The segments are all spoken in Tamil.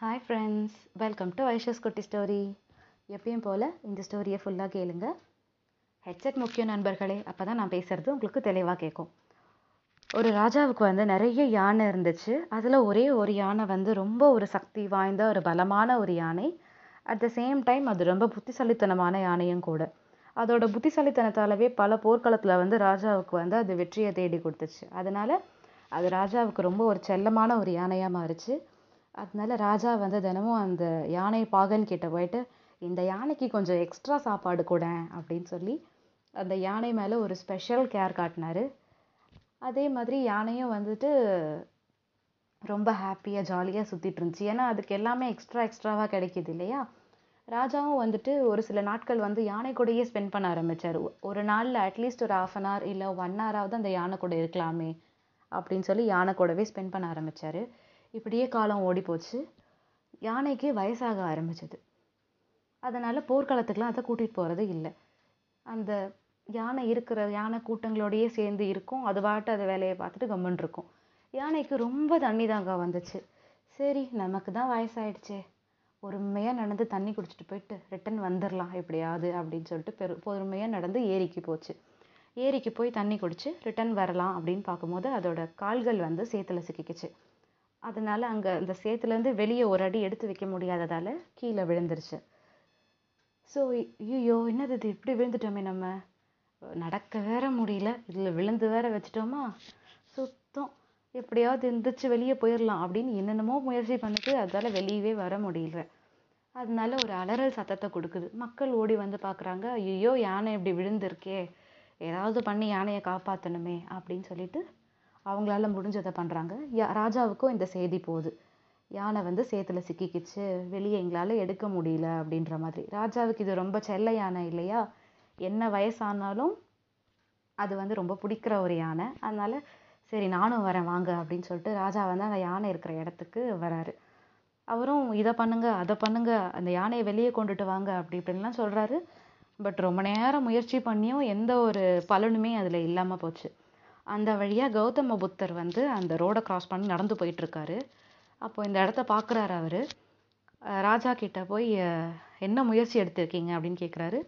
ஹாய் ஃப்ரெண்ட்ஸ் வெல்கம் டு ஐஷஸ் குட்டி ஸ்டோரி எப்பயும் போல் இந்த ஸ்டோரியை ஃபுல்லாக கேளுங்க. ஹெட்செட் முக்கியம் நண்பர்களே அப்போ தான் நான் பேசுகிறது உங்களுக்கு தெளிவாக கேட்கும் ஒரு ராஜாவுக்கு வந்து நிறைய யானை இருந்துச்சு. அதில் ஒரே ஒரு யானை வந்து ரொம்ப ஒரு சக்தி வாய்ந்த ஒரு பலமான ஒரு யானை. அட் த சேம் டைம் அது ரொம்ப புத்திசாலித்தனமான யானையும் கூட. அதோட புத்திசாலித்தனத்தாலவே பல போர்க்களத்தில் வந்து ராஜாவுக்கு வந்து அது வெற்றியை தேடி கொடுத்துச்சு. அதனால் அது ராஜாவுக்கு ரொம்ப ஒரு செல்லமான ஒரு யானையாக மாறிச்சு. அதனால ராஜா வந்து தினமும் அந்த யானை பாகன் கிட்ட போயிட்டு இந்த யானைக்கு கொஞ்சம் எக்ஸ்ட்ரா சாப்பாடு கூட அப்படின்னு சொல்லி அந்த யானை மேலே ஒரு ஸ்பெஷல் கேர் காட்டினாரு. அதே மாதிரி யானையும் வந்துட்டு ரொம்ப ஹாப்பியாக ஜாலியாக சுற்றிட்டு இருந்துச்சு. ஏன்னா அதுக்கு எல்லாமே எக்ஸ்ட்ரா எக்ஸ்ட்ராவாக கிடைக்கிது இல்லையா? ராஜாவும் வந்துட்டு ஒரு சில நாட்கள் வந்து யானை கூடயே ஸ்பெண்ட் பண்ண ஆரம்பித்தார் ஒரு நாளில் அட்லீஸ்ட் ஒரு ஆஃப் அன் ஹவர் இல்லை ஒன் ஹவராவது அந்த யானை கூட இருக்கலாமே அப்படின்னு சொல்லி யானை கூடவே ஸ்பெண்ட் பண்ண ஆரம்பித்தார் இப்படியே காலம் ஓடி போச்சு யானைக்கு வயசாக ஆரம்பிச்சது. அதனால் போர்க்காலத்துக்குலாம் அதை கூட்டிகிட்டு போகிறது இல்லை. அந்த யானை இருக்கிற யானை கூட்டங்களோடையே சேர்ந்து இருக்கும். அது பாட்டு அது வேலையை பார்த்துட்டு கம்முன்னு இருக்கும். யானைக்கு ரொம்ப தண்ணி தாங்க வந்துச்சு. சரி நமக்கு தான் வயசாயிடுச்சே. பொறுமையாக நடந்து தண்ணி குடிச்சிட்டு போயிட்டு ரிட்டன் வந்துடலாம் எப்படியாவது அப்படின்னு சொல்லிட்டு பெரு பொறுமையாக நடந்து ஏரிக்கு போச்சு. ஏரிக்கு போய் தண்ணி குடிச்சு ரிட்டன் வரலாம் அப்படின்னு பார்க்கும்போது அதோட கால்கள் வந்து சேத்துல சிக்கிக்குச்சு. அதனால் அங்கே அந்த சேத்துலேருந்து வெளியே ஒரு அடி எடுத்து வைக்க முடியாததால் கீழே விழுந்துருச்சு. ஸோ ஐயோ என்னது இது? இப்படி விழுந்துட்டோமே நம்ம. நடக்க வேற முடியல. இதில் விழுந்து வேற வச்சிட்டோமா? சுத்தம். எப்படியாவது எந்திரிச்சு வெளியே போயிடலாம் அப்படின்னு என்னென்னமோ முயற்சி பண்ணிட்டு அதால் வெளியவே வர முடியல. அதனால ஒரு அலறல் சத்தத்தை கொடுக்குது. மக்கள் ஓடி வந்து பார்க்குறாங்க ஐயோ யானை இப்படி விழுந்திருக்கே. ஏதாவது பண்ணி யானையை காப்பாற்றணுமே அப்படின்னு சொல்லிட்டு அவங்களால முடிஞ்சதை பண்ணுறாங்க ராஜாவுக்கும் இந்த செய்தி போகுது. யானை வந்து சேத்துல சிக்கிக்கிச்சு வெளியே எங்களால் எடுக்க முடியல அப்படின்ற மாதிரி. ராஜாவுக்கு இது ரொம்ப செல்ல யானை இல்லையா? என்ன வயசானாலும் அது வந்து ரொம்ப பிடிக்கிற ஒரு யானை. அதனால சரி நானும் வரேன் வாங்க அப்படின்னு சொல்லிட்டு ராஜா வந்து அந்த யானை இருக்கிற இடத்துக்கு வராரு. அவரும் இதை பண்ணுங்க அதை பண்ணுங்க அந்த யானையை வெளியே கொண்டுட்டு வாங்க அப்படி இப்படின்லாம் சொல்கிறாரு பட் ரொம்ப நேரம் முயற்சி பண்ணியும் எந்த ஒரு பலனுமே அதில் இல்லாமல் போச்சு. அந்த வழியாக கௌதம புத்தர் வந்து அந்த ரோடை க்ராஸ் பண்ணி நடந்து போயிட்டுருக்காரு. அப்போ இந்த இடத்த பார்க்குறாரு அவர். ராஜா கிட்டே போய் என்ன முயற்சி எடுத்திருக்கீங்க? அப்படின்னு கேட்குறாரு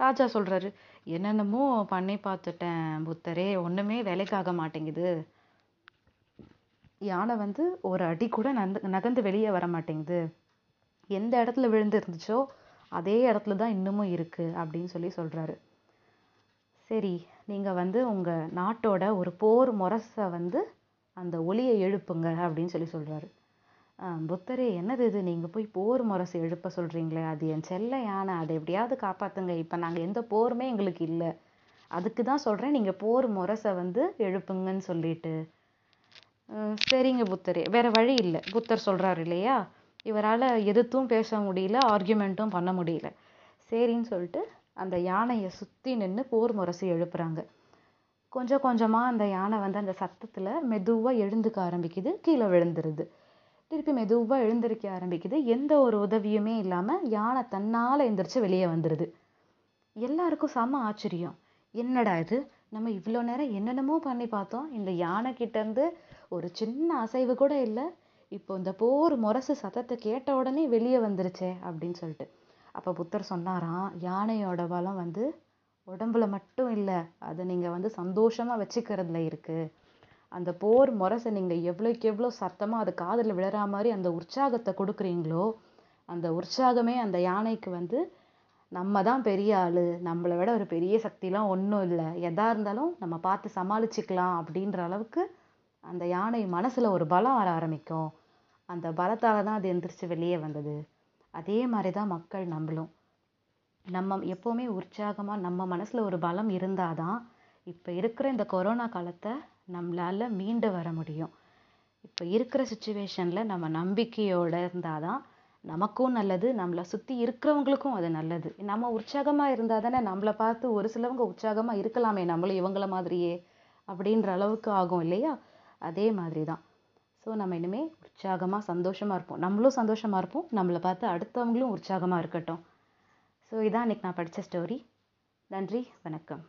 ராஜா சொல்கிறாரு என்னென்னமோ பண்ணி பார்த்துட்டேன் புத்தரே ஒன்றுமே வேலைக்காக மாட்டேங்குது. யானை வந்து ஒரு அடி கூட நந்து நகர்ந்து வெளியே வர மாட்டேங்குது. எந்த இடத்துல விழுந்து இருந்துச்சோ அதே இடத்துல தான் இன்னமும் இருக்குது அப்படின்னு சொல்லி சொல்கிறாரு சரி நீங்கள் வந்து உங்கள் நாட்டோட ஒரு போர் முரசை வந்து அந்த ஒளியை எழுப்புங்க அப்படின்னு சொல்லி சொல்கிறாரு புத்தரே என்னது இது? நீங்கள் போய் போர் முரசை எழுப்ப சொல்கிறீங்களே அது என் செல்ல யானை அதை எப்படியாவது காப்பாற்றுங்க இப்போ நாங்கள் எந்த போருமே எங்களுக்கு இல்லை. அதுக்கு தான் சொல்கிறேன் நீங்கள் போர் முரசை வந்து எழுப்புங்கன்னு சொல்லிட்டு. சரிங்க புத்தரே வேறு வழி இல்லை. புத்தர் சொல்கிறாரு இல்லையா? இவரால் எதிர்த்தும் பேச முடியல ஆர்கியூமெண்ட்டும் பண்ண முடியல. சரின்னு சொல்லிட்டு அந்த யானையை சுற்றி நின்று போர் முரசு எழுப்புறாங்க. கொஞ்சம் கொஞ்சமாக அந்த யானை வந்து அந்த சத்தத்தில் மெதுவாக எழுந்துக்க ஆரம்பிக்குது கீழே விழுந்துருது. திருப்பி மெதுவாக எழுந்திருக்க ஆரம்பிக்குது. எந்த ஒரு உதவியுமே இல்லாமல் யானை தன்னால் எந்திரிச்சு வெளியே வந்துடுது எல்லாருக்கும் செம ஆச்சரியம். என்னடா இது? நம்ம இவ்வளோ நேரம் என்னென்னமோ பண்ணி பார்த்தோம். இந்த யானை கிட்டேருந்து ஒரு சின்ன அசைவு கூட இல்லை. இப்போ இந்த போர் முரசு சத்தத்தை கேட்ட உடனே வெளியே வந்துருச்சே அப்படின்னு சொல்லிட்டு. அப்போ புத்தர் சொன்னாராம் யானையோட பலம் வந்து உடம்புல மட்டும் இல்லை அதை நீங்கள் வந்து சந்தோஷமாக வச்சுக்கிறதுல இருக்குது அந்த போர் முரசை நீங்கள் எவ்வளோக்கு எவ்வளோ சத்தமாக அது காதில் விழற மாதிரி அந்த உற்சாகத்தை கொடுக்குறீங்களோ அந்த உற்சாகமே அந்த யானைக்கு வந்து நம்ம தான் பெரிய ஆள் நம்மளை விட ஒரு பெரிய சக்திலாம் ஒன்றும் இல்லை. எதாக இருந்தாலும் நம்ம பார்த்து சமாளிச்சுக்கலாம் அப்படின்ற அளவுக்கு அந்த யானை மனசில் ஒரு பலம் வர ஆரம்பிக்கும். அந்த பலத்தால் தான் அது எந்திரிச்சு வெளியே வந்தது. அதே மாதிரி தான் மக்கள் நம்மளும். நம்ம எப்போவுமே உற்சாகமாக நம்ம மனசில் ஒரு பலம் இருந்தால் தான் இப்போ இருக்கிற இந்த கொரோனா காலத்தை நம்மளால் மீண்டு வர முடியும். இப்போ இருக்கிற சுச்சுவேஷனில் நம்ம நம்பிக்கையோடு இருந்தால் தான் நமக்கும் நல்லது நம்மளை சுற்றி இருக்கிறவங்களுக்கும் அது நல்லது. நம்ம உற்சாகமாக இருந்தால் தானே நம்மளை பார்த்து ஒரு சிலவங்க உற்சாகமாக இருக்கலாமே நம்மளும் இவங்கள மாதிரியே அப்படின்ற அளவுக்கு ஆகும் இல்லையா? அதே மாதிரி தான் ஸோ நம்ம இனிமேல் உற்சாகமாக சந்தோஷமாக இருப்போம். நம்மளும் சந்தோஷமாக இருப்போம். நம்மளை பார்த்து அடுத்தவங்களும் உற்சாகமாக இருக்கட்டும். ஸோ இதான் இன்றைக்கி நான் படித்த ஸ்டோரி நன்றி வணக்கம்.